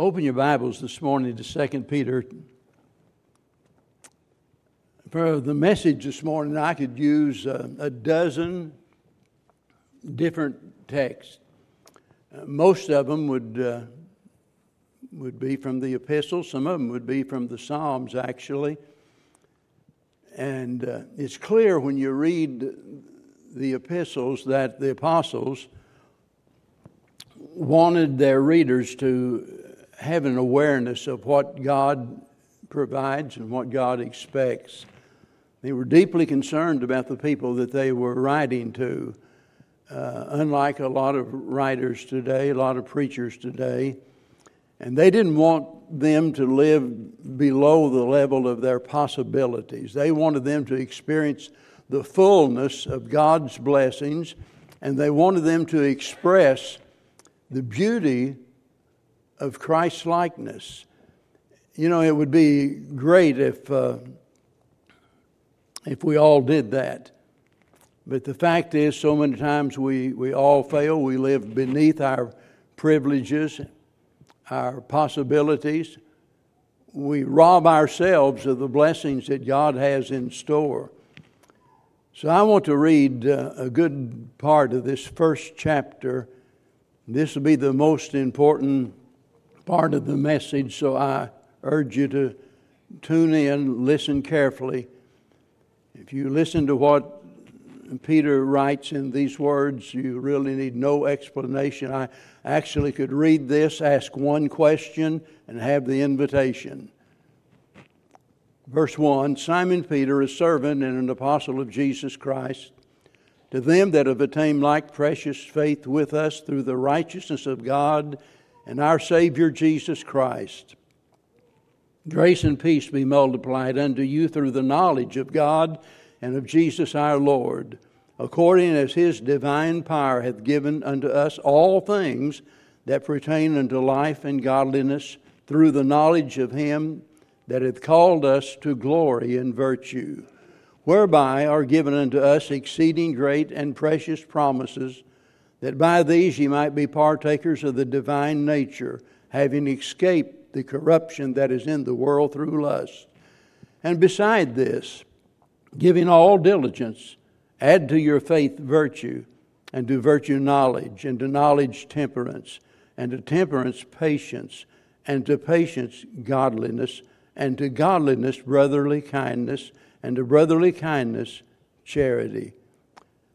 Open your Bibles this morning to 2 Peter. For the message this morning, I could use a, a dozen different texts. Uh, most of them would, uh, would be from the epistles, some of them would be from the Psalms, actually. And uh, it's clear when you read the epistles that the apostles wanted their readers to have an awareness of what God provides and what God expects. They were deeply concerned about the people that they were writing to. Uh, unlike a lot of writers today, a lot of preachers today, and they didn't want them to live below the level of their possibilities. They wanted them to experience the fullness of God's blessings, and they wanted them to express the beauty of Christ likeness. You know, it would be great if, uh, if we all did that. But the fact is, so many times we, we all fail. We live beneath our privileges, our possibilities. We rob ourselves of the blessings that God has in store. So I want to read uh, a good part of this first chapter. This will be the most important part of the message, so I urge you to tune in, listen carefully. If you listen to what Peter writes in these words, you really need no explanation. I actually could read this, ask one question, and have the invitation. Verse 1 Simon Peter, a servant and an apostle of Jesus Christ, to them that have attained like precious faith with us through the righteousness of God and our Savior Jesus Christ. Grace and peace be multiplied unto you through the knowledge of God and of Jesus our Lord, according as his divine power hath given unto us all things that pertain unto life and godliness through the knowledge of him that hath called us to glory and virtue, whereby are given unto us exceeding great and precious promises that by these ye might be partakers of the divine nature, having escaped the corruption that is in the world through lust. And beside this, giving all diligence, add to your faith virtue, and to virtue knowledge, and to knowledge temperance, and to temperance patience, and to patience godliness, and to godliness brotherly kindness, and to brotherly kindness charity.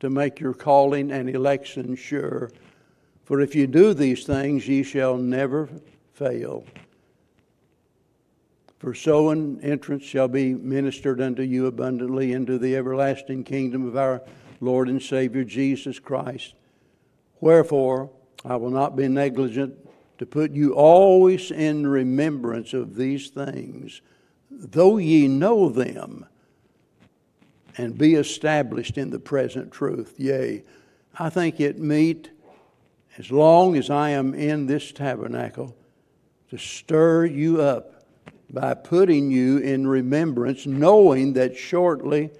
to make your calling and election sure. For if you do these things, ye shall never fail. For so an entrance shall be ministered unto you abundantly into the everlasting kingdom of our Lord and Savior Jesus Christ. Wherefore, I will not be negligent to put you always in remembrance of these things, though ye know them and be established in the present truth. Yea, I think it meet, as long as I am in this tabernacle, to stir you up by putting you in remembrance, knowing that shortly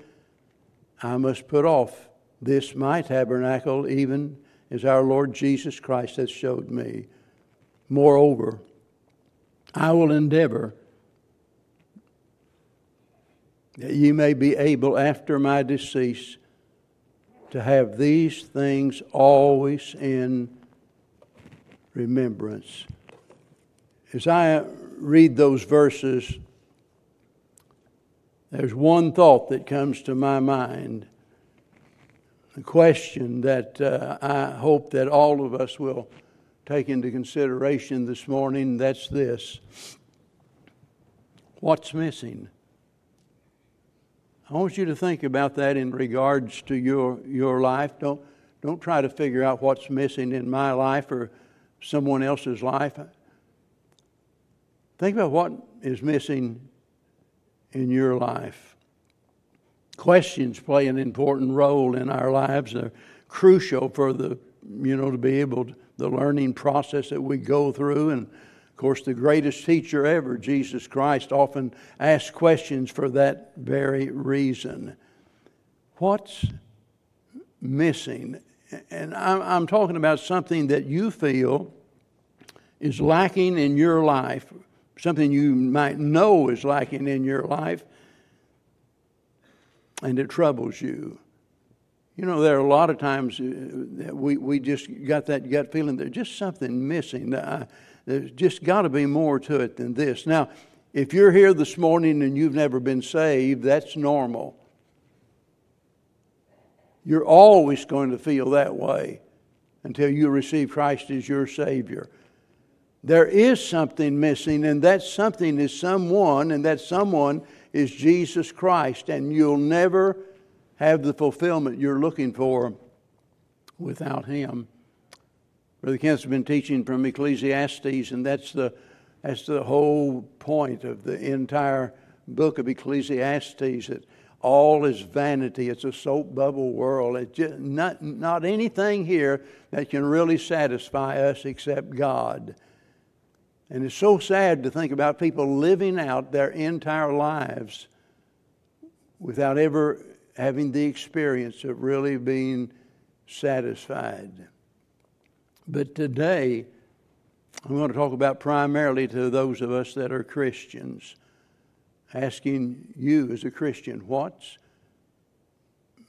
I must put off this my tabernacle, even as our Lord Jesus Christ has showed me. Moreover, I will endeavor that ye may be able after my decease to have these things always in remembrance. As I read those verses, there's one thought that comes to my mind. A question that uh, I hope that all of us will take into consideration this morning. That's this What's missing? I want you to think about that in regards to your, your life. Don't, don't try to figure out what's missing in my life or someone else's life. Think about what is missing in your life. Questions play an important role in our lives. They're crucial for the, you know, to be able to, the learning process that we go through. And course, the greatest teacher ever, Jesus Christ, often asks questions for that very reason. What's missing? And I'm, talking about something that you feel is lacking in your life, something you might know is lacking in your life, and it troubles you. You know, there are a lot of times uh, that we, we just got that gut feeling there's just something missing. Uh, there's just got to be more to it than this. Now, if you're here this morning and you've never been saved, that's normal. You're always going to feel that way until you receive Christ as your Savior. There is something missing, and that something is someone, and that someone is Jesus Christ, and you'll never have the fulfillment you're looking for without Him. Brother Kent's been teaching from Ecclesiastes, and that's the, that's the whole point of the entire book of Ecclesiastes. That all is vanity. It's a soap bubble world. It's just not, not anything here that can really satisfy us except God. And it's so sad to think about people living out their entire lives without ever having the experience of really being satisfied. But today, I'm going to talk about primarily to those of us that are Christians asking you as a Christian, what's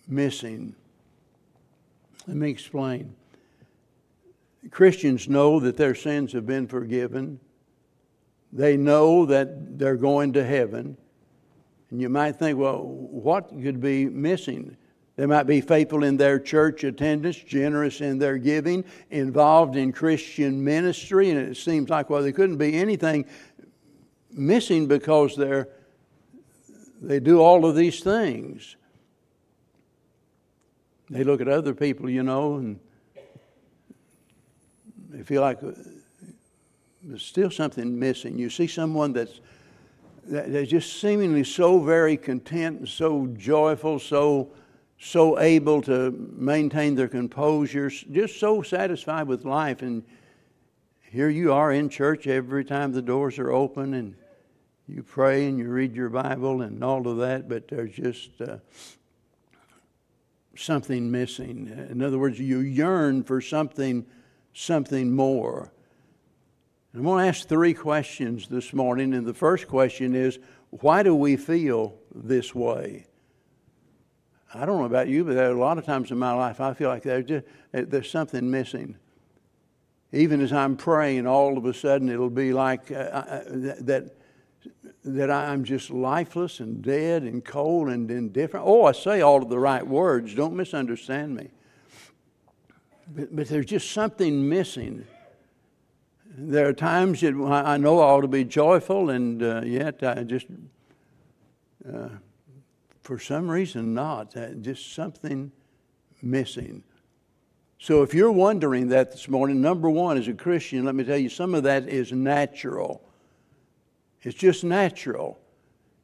missing? Let me explain. Christians know that their sins have been forgiven. They know that they're going to heaven. And you might think, well, what could be missing? They might be faithful in their church attendance, generous in their giving, involved in Christian ministry, and it seems like, well, there couldn't be anything missing because they're they do all of these things. They look at other people, you know, and they feel like uh, there's still something missing. You see someone that's they're just seemingly so very content and so joyful, so so able to maintain their composure, just so satisfied with life. And here you are in church every time the doors are open, and you pray and you read your Bible and all of that, but there's just uh, something missing. In other words, you yearn for something, something more. I'm going to ask three questions this morning, and the first question is, why do we feel this way? I don't know about you, but there are a lot of times in my life I feel like there's, just, there's something missing. Even as I'm praying, all of a sudden it'll be like uh, uh that that I'm just lifeless and dead and cold and indifferent. Oh, I say all of the right words. Don't misunderstand me. But, but there's just something missing. There are times that I know I ought to be joyful, and uh, yet I just, uh, for some reason, not. Just something missing. So if you're wondering that this morning, number one, as a Christian, let me tell you, some of that is natural. It's just natural.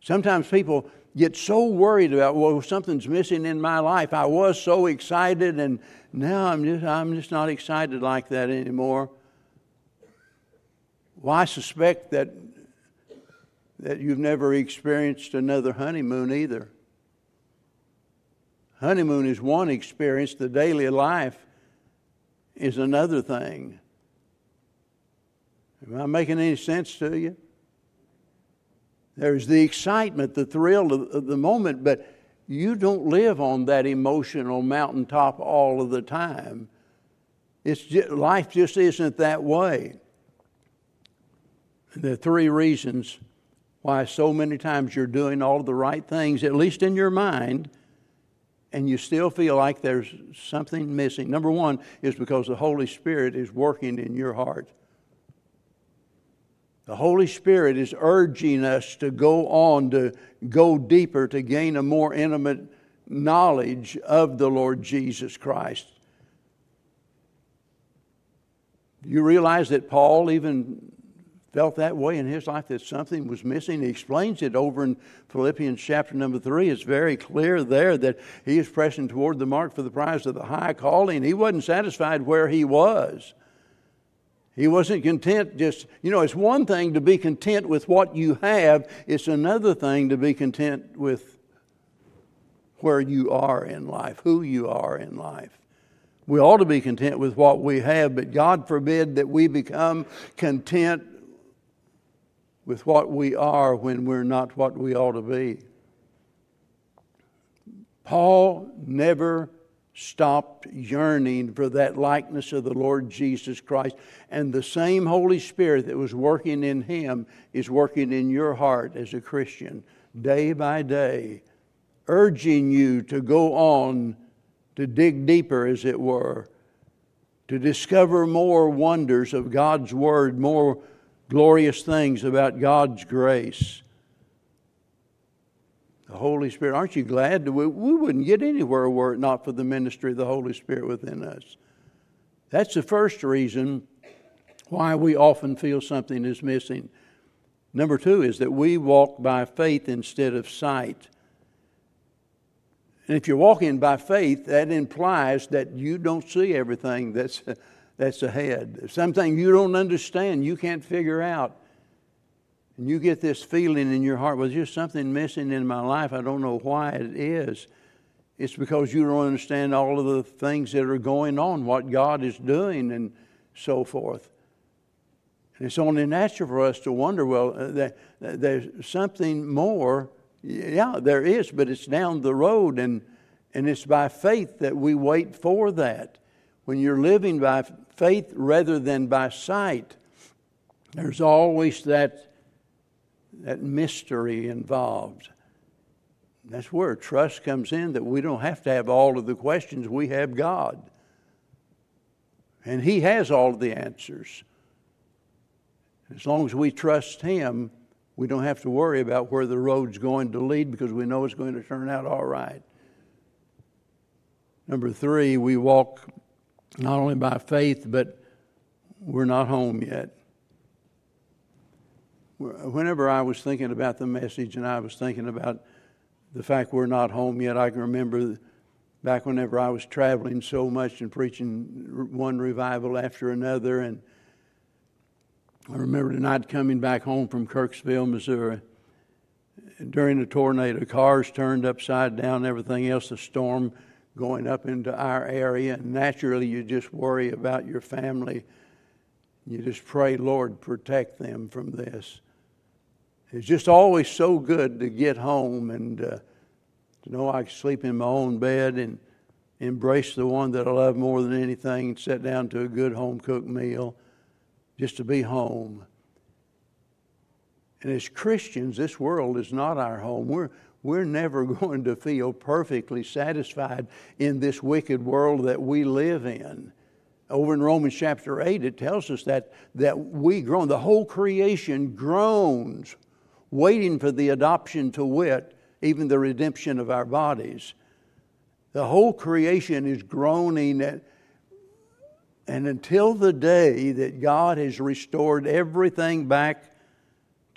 Sometimes people get so worried about, well, something's missing in my life. I was so excited, and now I'm just, I'm just not excited like that anymore. Well, I suspect that, that you've never experienced another honeymoon either. Honeymoon is one experience, the daily life is another thing. Am I making any sense to you? There's the excitement, the thrill of the moment, but you don't live on that emotional mountaintop all of the time. It's just, life just isn't that way. There are three reasons why so many times you're doing all of the right things, at least in your mind, and you still feel like there's something missing. Number one is because the Holy Spirit is working in your heart. The Holy Spirit is urging us to go on, to go deeper, to gain a more intimate knowledge of the Lord Jesus Christ. You realize that Paul even felt that way in his life that something was missing. He explains it over in Philippians chapter number three. It's very clear there that he is pressing toward the mark for the prize of the high calling. He wasn't satisfied where he was. He wasn't content just, you know, it's one thing to be content with what you have, it's another thing to be content with where you are in life, who you are in life. We ought to be content with what we have, but God forbid that we become content with what we are when we're not what we ought to be. Paul never stopped yearning for that likeness of the Lord Jesus Christ. And the same Holy Spirit that was working in him is working in your heart as a Christian day by day, urging you to go on to dig deeper, as it were, to discover more wonders of God's Word, more glorious things about God's grace. The Holy Spirit. Aren't you glad that we, we wouldn't get anywhere were it not for the ministry of the Holy Spirit within us? That's the first reason why we often feel something is missing. Number two is that we walk by faith instead of sight. And if you're walking by faith, that implies that you don't see everything that's that's ahead. Something you don't understand, you can't figure out. And you get this feeling in your heart, well, there's something missing in my life. I don't know why it is. It's because you don't understand all of the things that are going on, what God is doing, and so forth. And it's only natural for us to wonder, well, uh, there's something more. Yeah, there is, but it's down the road, and, and it's by faith that we wait for that. When you're living by faith rather than by sight, there's always that, that mystery involved. That's where trust comes in that we don't have to have all of the questions, we have God. And He has all of the answers. As long as we trust Him, we don't have to worry about where the road's going to lead because we know it's going to turn out all right. Number three, we walk not only by faith, but we're not home yet. Whenever I was thinking about the message and I was thinking about the fact we're not home yet, I can remember back whenever I was traveling so much and preaching one revival after another. And I remember the night coming back home from Kirksville, Missouri. During the tornado, cars turned upside down, everything else, the storm going up into our area. And naturally, you just worry about your family. You just pray, Lord, protect them from this. It's just always so good to get home and uh, to know I can sleep in my own bed and embrace the one that I love more than anything and sit down to a good home cooked meal just to be home. And as Christians, this world is not our home. We're, we're never going to feel perfectly satisfied in this wicked world that we live in. Over in Romans chapter 8, it tells us that, that we groan, the whole creation groans, waiting for the adoption to wit, even the redemption of our bodies. The whole creation is groaning. And until the day that God has restored everything back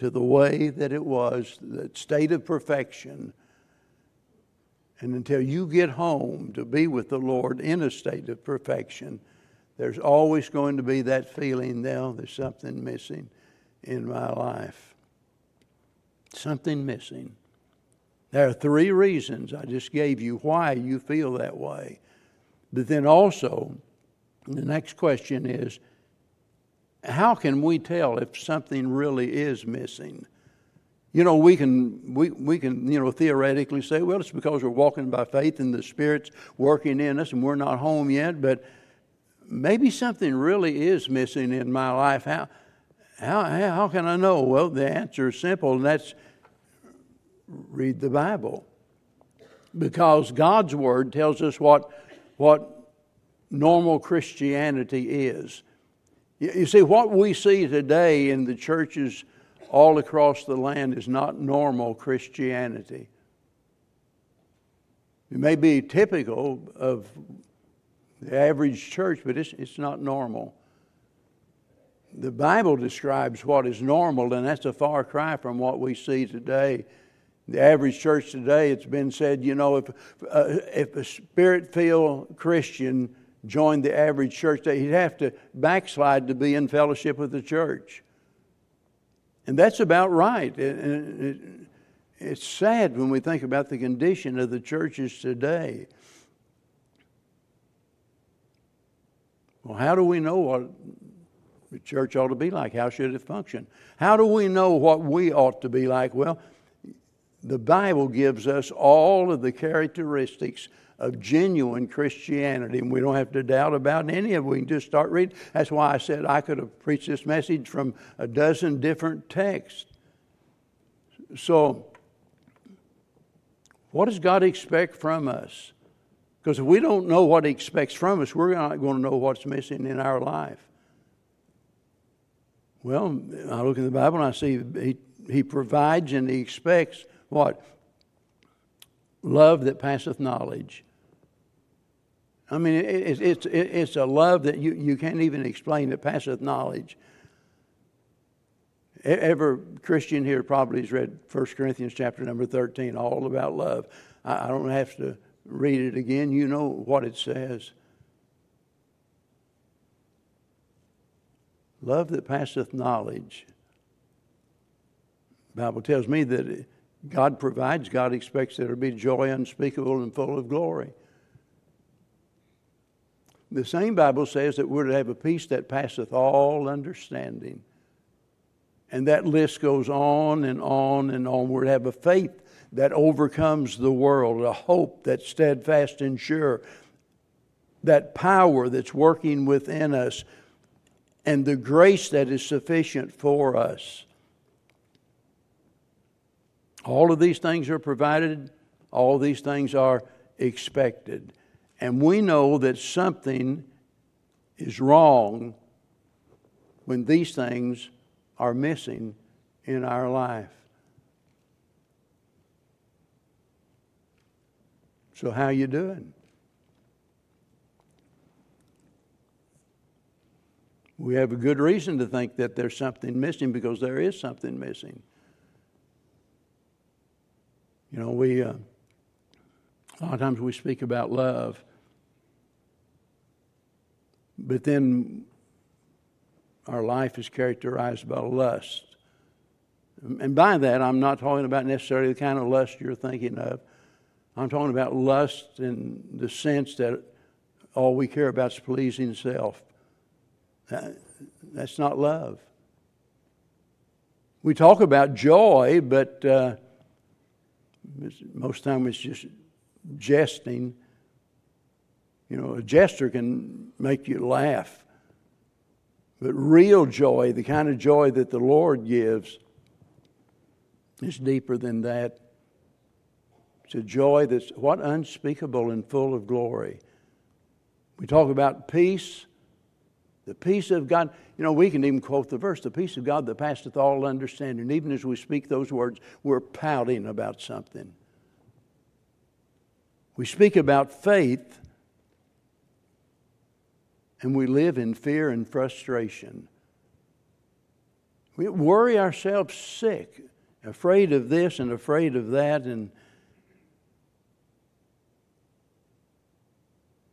to the way that it was, that state of perfection. And until you get home to be with the Lord in a state of perfection, there's always going to be that feeling now there's something missing in my life. Something missing. There are three reasons I just gave you why you feel that way. But then also, the next question is how can we tell if something really is missing? You know, we can, we, we can, you know, theoretically say, well, it's because we're walking by faith and the Spirit's working in us and we're not home yet, but maybe something really is missing in my life. How, how, how can I know? Well, the answer is simple, and that's read the Bible. Because God's Word tells us what, what normal Christianity is. You see, what we see today in the churches all across the land is not normal Christianity. It may be typical of the average church, but it's, it's not normal. the Bible describes what is normal, and that's a far cry from what we see today. The average church today, it's been said, you know, if, uh, if a spirit filled Christian joined the average church, that he'd have to backslide to be in fellowship with the church. And that's about right. It, it, it's sad when we think about the condition of the churches today. Well, how do we know what the church ought to be like? How should it function? How do we know what we ought to be like? Well, the Bible gives us all of the characteristics of genuine Christianity, and we don't have to doubt about any of it. We can just start reading. That's why I said I could have preached this message from a dozen different texts. So, what does God expect from us? Because if we don't know what He expects from us, we're not going to know what's missing in our life. Well, I look in the Bible and I see He, he provides and He expects what? Love that passeth knowledge. I mean, it's, it's, it's a love that you, you can't even explain that passeth knowledge. Every Christian here probably has read 1 Corinthians chapter number 13, all about love. I, I don't have to read it again. You know what it says. Love that passeth knowledge. The Bible tells me that God provides, God expects there to be joy unspeakable and full of glory. The same Bible says that we're to have a peace that passeth all understanding. And that list goes on and on and on. We're to have a faith that overcomes the world, a hope that's steadfast and sure, that power that's working within us, and the grace that is sufficient for us. All of these things are provided, all these things are expected. And we know that something is wrong when these things are missing in our life. So how you doing? We have a good reason to think that there's something missing because there is something missing. You know, we uh, a lot of times we speak about love, but then our life is characterized by lust. And by that, I'm not talking about necessarily the kind of lust you're thinking of. I'm talking about lust in the sense that all we care about is pleasing self. that's not love. We talk about joy, but uh, most time it's just jesting. You know, a jester can make you laugh. But real joy, the kind of joy that the Lord gives, is deeper than that. It's a joy that's what unspeakable and full of glory. We talk about peace, the peace of God. You know, we can even quote the verse the peace of God that passeth all understanding. Even as we speak those words, we're pouting about something. We speak about faith and we live in fear and frustration. We worry ourselves sick, afraid of this and afraid of that, and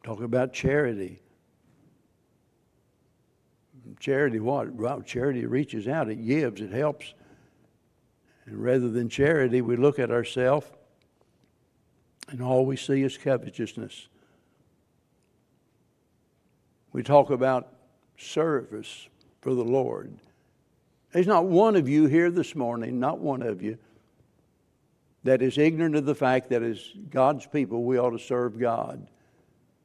talk about charity. Charity, what? Well, charity reaches out, it gives, it helps. And rather than charity, we look at ourselves and all we see is covetousness. We talk about service for the Lord. There's not one of you here this morning, not one of you, that is ignorant of the fact that as God's people, we ought to serve God.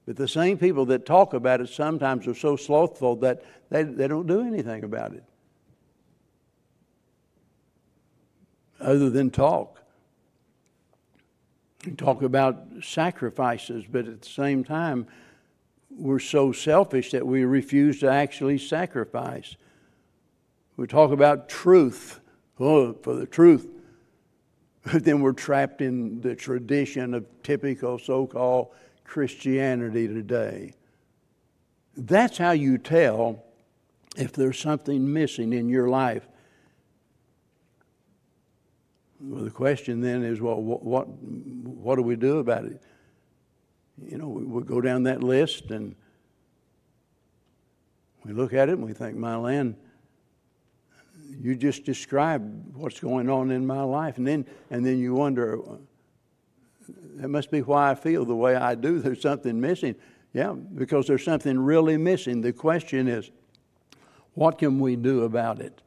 But the same people that talk about it sometimes are so slothful that they, they don't do anything about it other than talk. We talk about sacrifices, but at the same time, we're so selfish that we refuse to actually sacrifice. We talk about truth, oh, for the truth. But then we're trapped in the tradition of typical so called Christianity today. That's how you tell if there's something missing in your life, well, the question then is, well, what, what, what do we do about it? You know, we, we go down that list and we look at it and we think, my land, you just described what's going on in my life. And then, and then you wonder, that must be why I feel the way I do. There's something missing. Yeah, because there's something really missing. The question is, what can we do about it?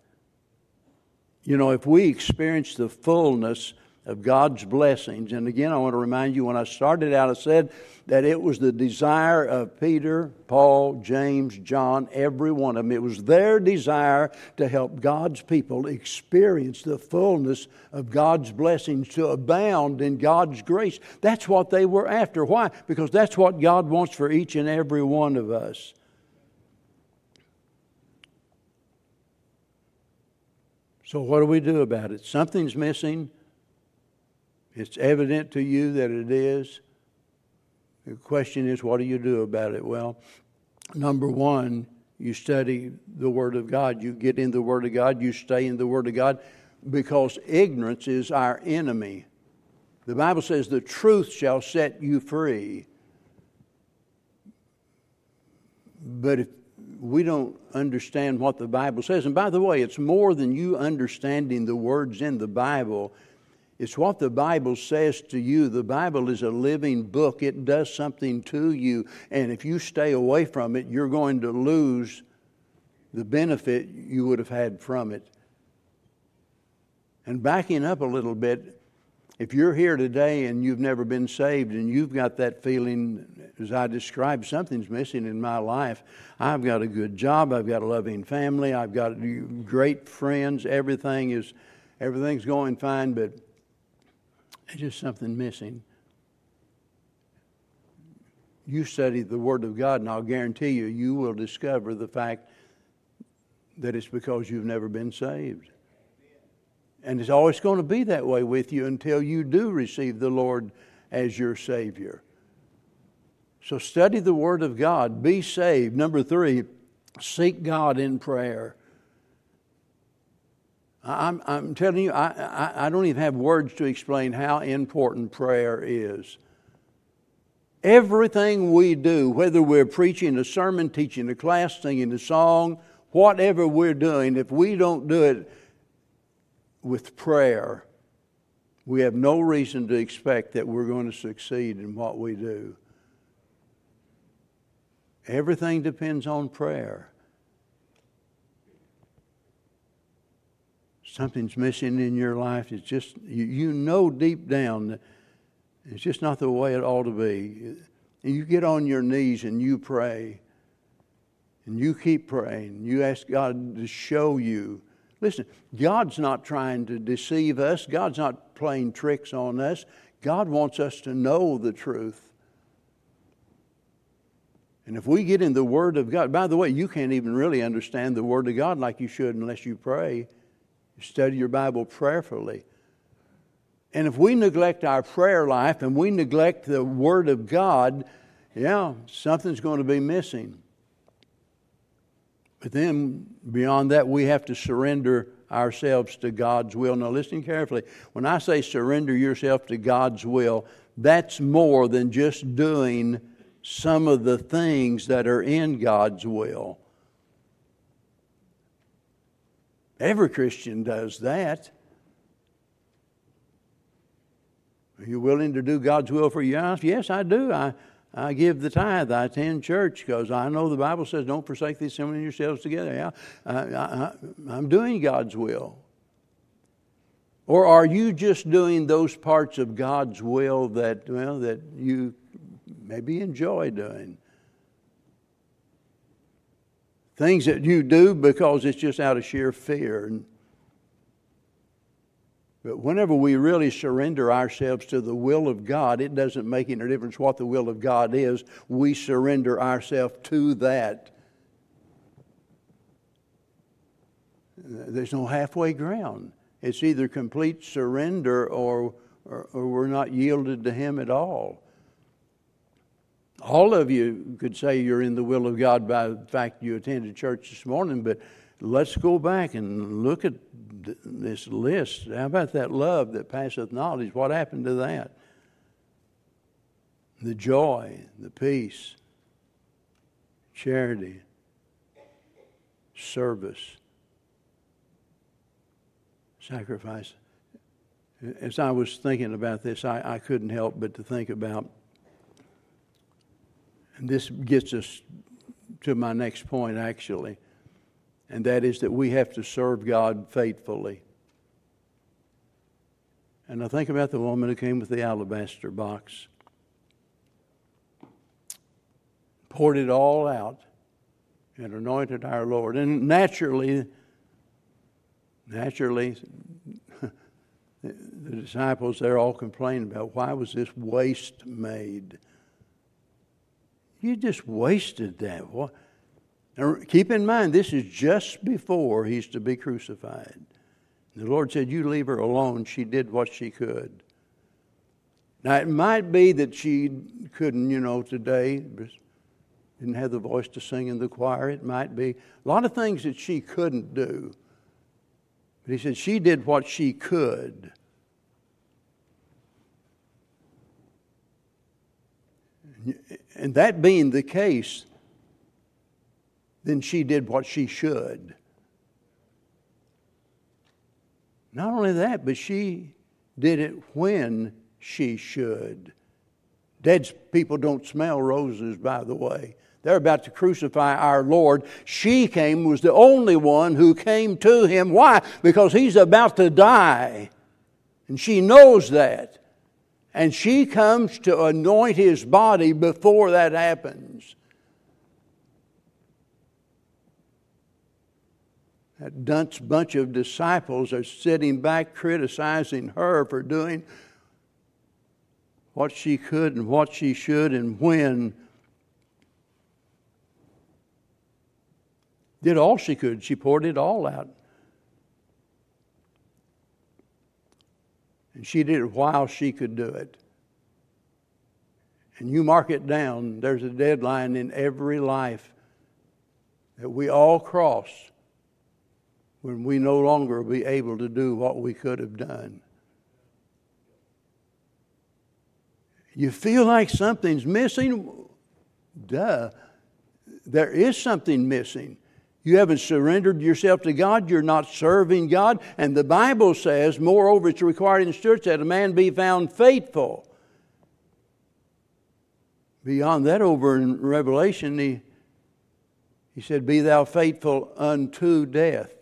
You know, if we experience the fullness of God's blessings. And again, I want to remind you when I started out, I said that it was the desire of Peter, Paul, James, John, every one of them. It was their desire to help God's people experience the fullness of God's blessings, to abound in God's grace. That's what they were after. Why? Because that's what God wants for each and every one of us. So, what do we do about it? Something's missing. It's evident to you that it is. The question is, what do you do about it? Well, number one, you study the Word of God. You get in the Word of God. You stay in the Word of God because ignorance is our enemy. The Bible says, the truth shall set you free. But if we don't understand what the Bible says, and by the way, it's more than you understanding the words in the Bible it's what the Bible says to you. The Bible is a living book, it does something to you. And if you stay away from it, you're going to lose the benefit you would have had from it. And backing up a little bit, if you're here today and you've never been saved and you've got that feeling, as I described, something's missing in my life. I've got a good job, I've got a loving family, I've got great friends, everything is everything's going fine, but there's just something missing. You study the Word of God, and I'll guarantee you, you will discover the fact that it's because you've never been saved. And it's always going to be that way with you until you do receive the Lord as your Savior. So study the Word of God, be saved. Number three, seek God in prayer. I'm, I'm telling you, I, I, I don't even have words to explain how important prayer is. Everything we do, whether we're preaching a sermon, teaching a class, singing a song, whatever we're doing, if we don't do it with prayer, we have no reason to expect that we're going to succeed in what we do. Everything depends on prayer. Something's missing in your life. It's just, you, you know deep down it's just not the way it ought to be. And you get on your knees and you pray. And you keep praying. You ask God to show you. Listen, God's not trying to deceive us, God's not playing tricks on us. God wants us to know the truth. And if we get in the Word of God, by the way, you can't even really understand the Word of God like you should unless you pray. Study your Bible prayerfully. And if we neglect our prayer life and we neglect the Word of God, yeah, something's going to be missing. But then beyond that, we have to surrender ourselves to God's will. Now, listen carefully. When I say surrender yourself to God's will, that's more than just doing some of the things that are in God's will. Every Christian does that. Are you willing to do God's will for your life? Yes, I do. I, I give the tithe. I attend church because I know the Bible says, don't forsake the assembling yourselves together. Yeah, I, I, I'm doing God's will. Or are you just doing those parts of God's will that, well, that you maybe enjoy doing? Things that you do because it's just out of sheer fear. But whenever we really surrender ourselves to the will of God, it doesn't make any difference what the will of God is. We surrender ourselves to that. There's no halfway ground. It's either complete surrender or, or, or we're not yielded to Him at all. All of you could say you're in the will of God by the fact you attended church this morning, but let's go back and look at this list. How about that love that passeth knowledge? What happened to that? The joy, the peace, charity, service, sacrifice. As I was thinking about this, I, I couldn't help but to think about, and this gets us to my next point actually, and that is that we have to serve God faithfully. And I think about the woman who came with the alabaster box, poured it all out, and anointed our Lord. And naturally, naturally, the disciples they're all complaining about why was this waste made? You just wasted that. What? Now, keep in mind, this is just before he's to be crucified. The Lord said, You leave her alone. She did what she could. Now, it might be that she couldn't, you know, today, didn't have the voice to sing in the choir. It might be a lot of things that she couldn't do. But he said she did what she could. And that being the case, then she did what she should. Not only that, but she did it when she should. Dead people don't smell roses, by the way. They're about to crucify our Lord. She came, was the only one who came to him. Why? Because he's about to die. And she knows that. And she comes to anoint his body before that happens. That dunce bunch of disciples are sitting back criticizing her for doing what she could and what she should and when did all she could. She poured it all out. And she did it while she could do it. And you mark it down, there's a deadline in every life that we all cross when we no longer be able to do what we could have done. You feel like something's missing? Duh. There is something missing. You haven't surrendered yourself to God. You're not serving God. And the Bible says, moreover, it's required in the church that a man be found faithful. Beyond that, over in Revelation, he, he said, Be thou faithful unto death.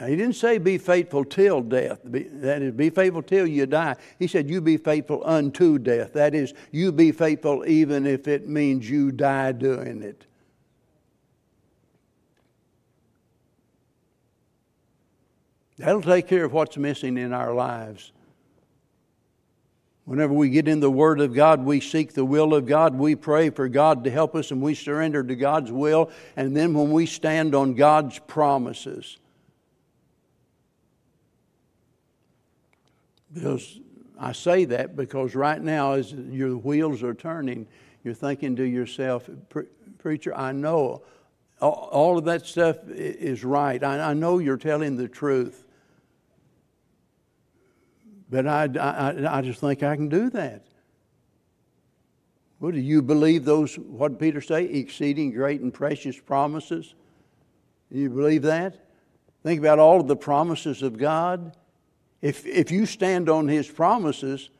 Now, he didn't say be faithful till death. Be, that is, be faithful till you die. He said, You be faithful unto death. That is, you be faithful even if it means you die doing it. That'll take care of what's missing in our lives. Whenever we get in the Word of God, we seek the will of God. We pray for God to help us and we surrender to God's will. And then when we stand on God's promises, because I say that because right now, as your wheels are turning, you're thinking to yourself, Preacher, I know all of that stuff is right. I know you're telling the truth. But I, I, I just think I can do that. Well, do you believe those, what did Peter say, exceeding great and precious promises? Do you believe that? Think about all of the promises of God. If, if you stand on His promises,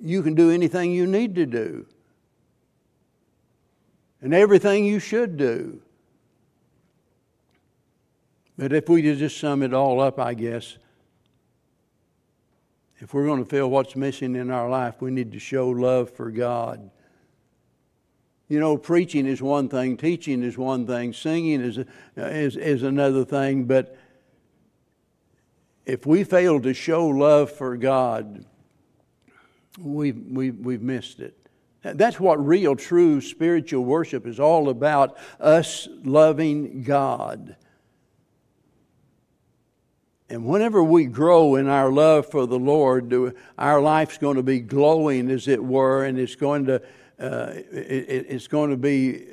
you can do anything you need to do and everything you should do. But if we just sum it all up, I guess, if we're going to fill what's missing in our life, we need to show love for God. You know, preaching is one thing, teaching is one thing, singing is, is, is another thing, but if we fail to show love for God, we've, we've, we've missed it. That's what real, true spiritual worship is all about us loving God. And whenever we grow in our love for the Lord, our life's going to be glowing, as it were, and it's going to, uh, it, it's going to be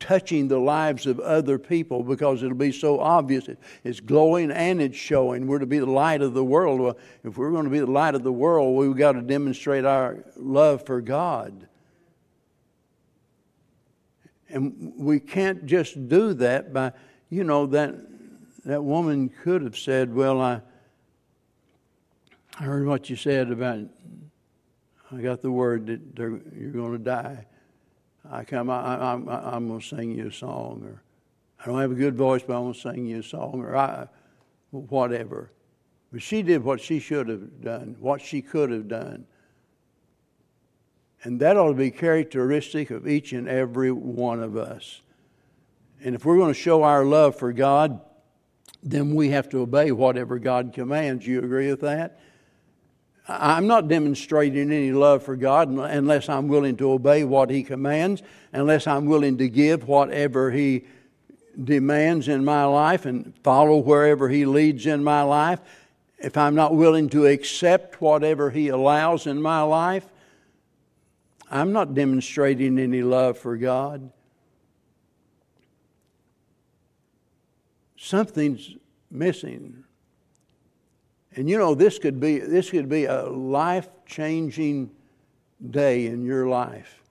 touching the lives of other people because it'll be so obvious. It's glowing and it's showing. We're to be the light of the world. Well, if we're going to be the light of the world, we've got to demonstrate our love for God. And we can't just do that by, you know, that that woman could have said, Well, I, I heard what you said about, I got the word that you're going to die. I come, I, am going to sing you a song, or I don't have a good voice, but I'm going to sing you a song, or I, whatever. But she did what she should have done, what she could have done. And that ought to be characteristic of each and every one of us. And if we're going to show our love for God, then we have to obey whatever God commands. You agree with that? I'm not demonstrating any love for God unless I'm willing to obey what He commands, unless I'm willing to give whatever He demands in my life and follow wherever He leads in my life. If I'm not willing to accept whatever He allows in my life, I'm not demonstrating any love for God. Something's missing. And you know, this could be, this could be a life changing day in your life.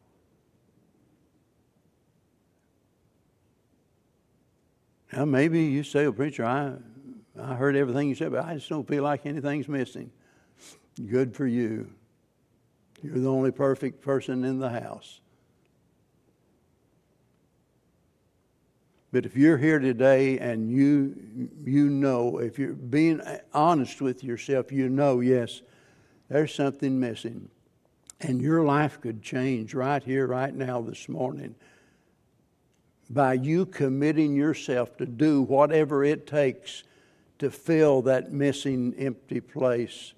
Now, maybe you say, well, preacher, I, I heard everything you said, but I just don't feel like anything's missing. Good for you. You're the only perfect person in the house. But if you're here today and you you know, if you're being honest with yourself, you know, yes, there's something missing. And your life could change right here, right now, this morning by you committing yourself to do whatever it takes to fill that missing empty place.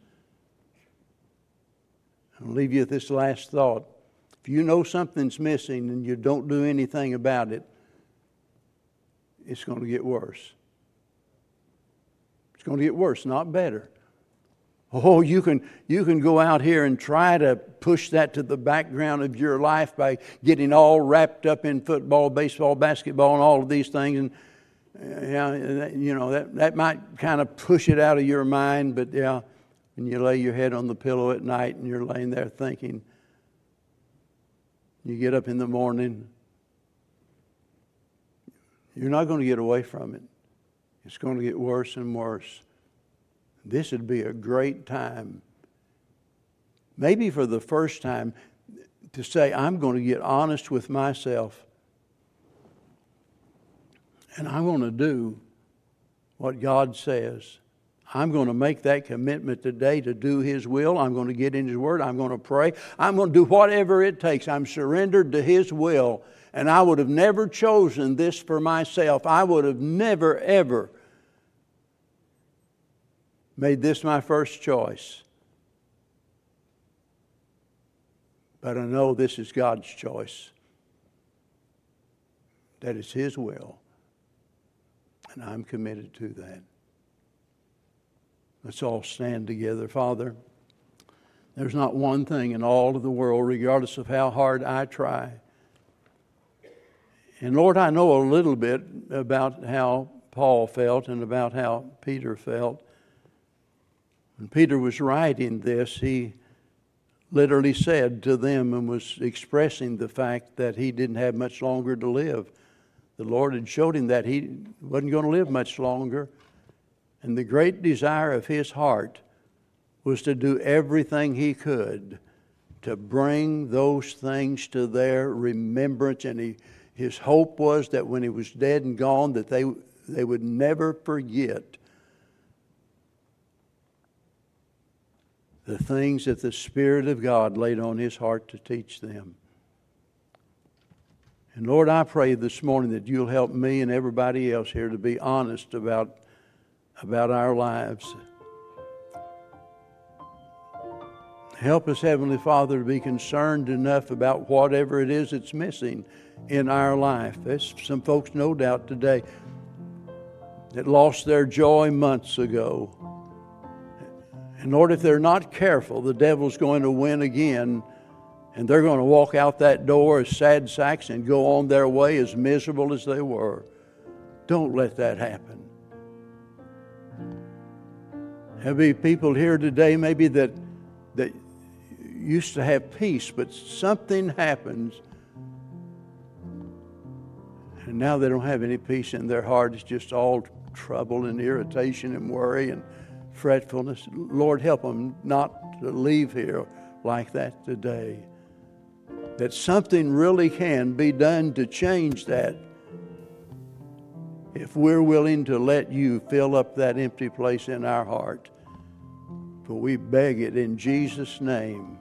I'll leave you with this last thought. If you know something's missing and you don't do anything about it, it's going to get worse. It's going to get worse, not better. Oh, you can, you can go out here and try to push that to the background of your life by getting all wrapped up in football, baseball, basketball, and all of these things. And, uh, yeah, you know, that, that might kind of push it out of your mind, but yeah, when you lay your head on the pillow at night and you're laying there thinking, you get up in the morning, you're not going to get away from it. It's going to get worse and worse. This would be a great time, maybe for the first time, to say, I'm going to get honest with myself and I'm going to do what God says. I'm going to make that commitment today to do His will. I'm going to get in His Word. I'm going to pray. I'm going to do whatever it takes. I'm surrendered to His will and I would have never chosen this for myself. I would have never, ever made this my first choice. But I know this is God's choice, that is His will, and I'm committed to that. Let's all stand together. Father, there's not one thing in all of the world, regardless of how hard I try, and Lord, I know a little bit about how Paul felt and about how Peter felt. When Peter was writing this, he literally said to them and was expressing the fact that he didn't have much longer to live. The Lord had showed him that he wasn't going to live much longer. And the great desire of his heart was to do everything he could to bring those things to their remembrance. And he his hope was that when he was dead and gone, that they, they would never forget the things that the Spirit of God laid on his heart to teach them. And Lord, I pray this morning that you'll help me and everybody else here to be honest about, about our lives. Help us, Heavenly Father, to be concerned enough about whatever it is that's missing in our life. There's some folks, no doubt, today that lost their joy months ago. And Lord, if they're not careful, the devil's going to win again, and they're going to walk out that door as sad sacks and go on their way as miserable as they were. Don't let that happen. There'll be people here today, maybe that that used to have peace, but something happens, and now they don't have any peace in their heart. It's just all trouble and irritation and worry and fretfulness. Lord, help them not to leave here like that today. That something really can be done to change that if we're willing to let you fill up that empty place in our heart. For we beg it in Jesus' name.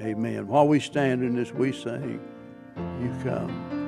Amen. While we stand in this, we sing, You come.